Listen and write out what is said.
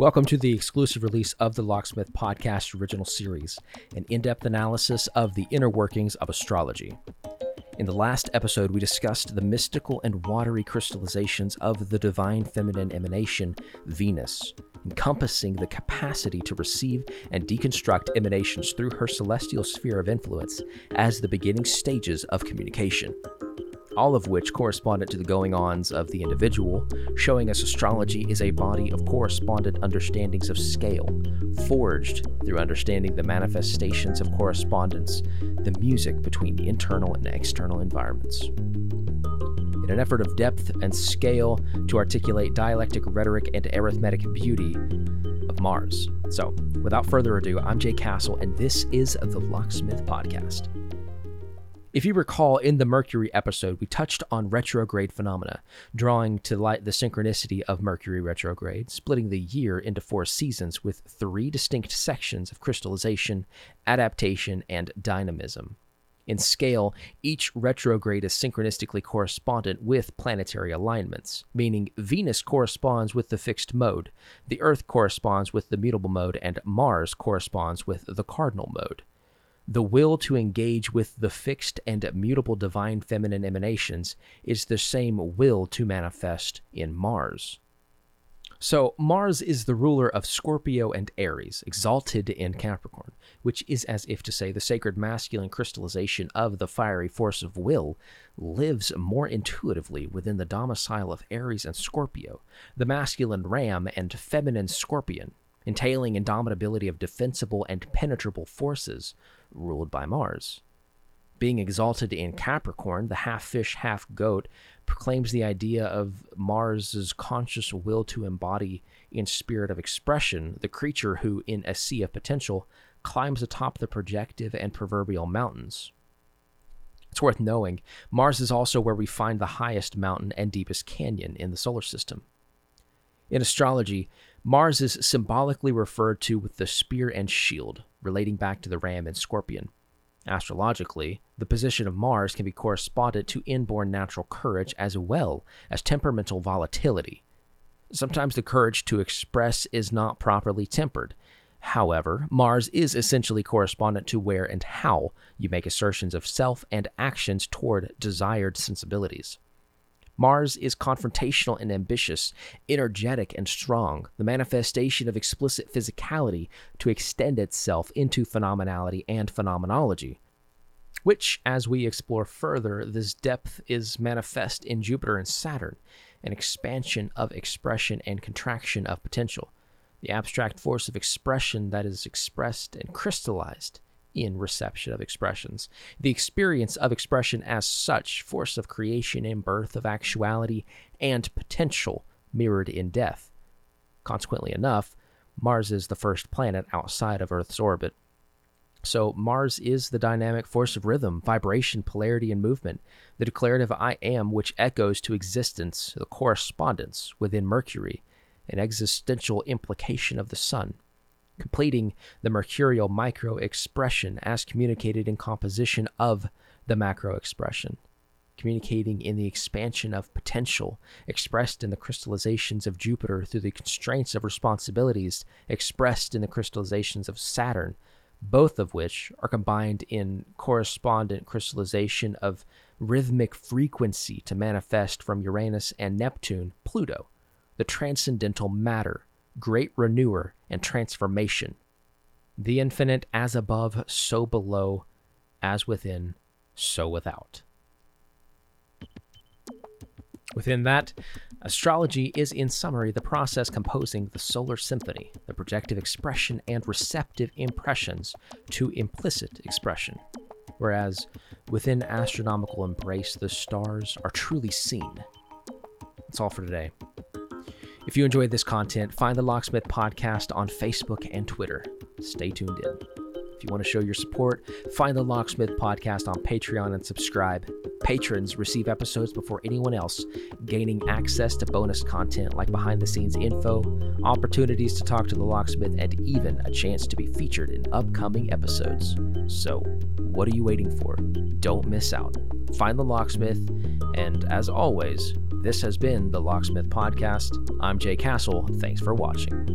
Welcome to the exclusive release of the Locksmith Podcast original series, an in depth analysis of the inner workings of astrology. In the last episode, we discussed the mystical and watery crystallizations of the divine feminine emanation, Venus, encompassing the capacity to receive and deconstruct emanations through her celestial sphere of influence as the beginning stages of communication all of which corresponded to the going ons of the individual, showing us astrology is a body of correspondent understandings of scale, forged through understanding the manifestations of correspondence, the music between the internal and external environments. In an effort of depth and scale to articulate dialectic rhetoric and arithmetic beauty of Mars. So, without further ado, I'm Jay Castle, and this is the Locksmith Podcast. If you recall, in the Mercury episode, we touched on retrograde phenomena, drawing to light the synchronicity of Mercury retrograde, splitting the year into four seasons with three distinct sections of crystallization, adaptation, and dynamism. In scale, each retrograde is synchronistically correspondent with planetary alignments, meaning Venus corresponds with the fixed mode, the Earth corresponds with the mutable mode, and Mars corresponds with the cardinal mode. The will to engage with the fixed and mutable divine feminine emanations is the same will to manifest in Mars. So, Mars is the ruler of Scorpio and Aries, exalted in Capricorn, which is as if to say the sacred masculine crystallization of the fiery force of will lives more intuitively within the domicile of Aries and Scorpio, the masculine ram and feminine scorpion, entailing indomitability of defensible and penetrable forces ruled by Mars. Being exalted in Capricorn, the half fish, half goat proclaims the idea of Mars's conscious will to embody in spirit of expression the creature who, in a sea of potential, climbs atop the projective and proverbial mountains. It's worth knowing, Mars is also where we find the highest mountain and deepest canyon in the solar system. In astrology, Mars is symbolically referred to with the spear and shield, relating back to the ram and scorpion. Astrologically, the position of Mars can be correspondent to inborn natural courage as well as temperamental volatility. Sometimes the courage to express is not properly tempered. However, Mars is essentially correspondent to where and how you make assertions of self and actions toward desired sensibilities. Mars is confrontational and ambitious, energetic and strong, the manifestation of explicit physicality to extend itself into phenomenality and phenomenology. Which, as we explore further, this depth is manifest in Jupiter and Saturn, an expansion of expression and contraction of potential, the abstract force of expression that is expressed and crystallized in reception of expressions. The experience of expression as such, force of creation and birth of actuality and potential mirrored in death. Consequently enough, Mars is the first planet outside of Earth's orbit. So, Mars is the dynamic force of rhythm, vibration, polarity, and movement, the declarative I am which echoes to existence, the correspondence within Mercury, an existential implication of the Sun completing the mercurial micro expression as communicated in composition of the macro expression, communicating in the expansion of potential expressed in the crystallizations of Jupiter through the constraints of responsibilities expressed in the crystallizations of Saturn, both of which are combined in correspondent crystallization of rhythmic frequency to manifest from Uranus and Neptune, Pluto, the transcendental matter great renewer, and transformation. The infinite as above, so below, as within, so without. Within that, astrology is, in summary, the process composing the solar symphony, the projective expression and receptive impressions to implicit expression. Whereas within astronomical embrace, the stars are truly seen. That's all for today. If you enjoyed this content, find the Locksmith Podcast on Facebook and Twitter. Stay tuned in. If you want to show your support, find the Locksmith Podcast on Patreon and subscribe. Patrons receive episodes before anyone else, gaining access to bonus content like behind the scenes info, opportunities to talk to the locksmith, and even a chance to be featured in upcoming episodes. So, what are you waiting for? Don't miss out. Find the locksmith, and as always, This has been the Locksmith Podcast. I'm Jay Castle. Thanks for watching.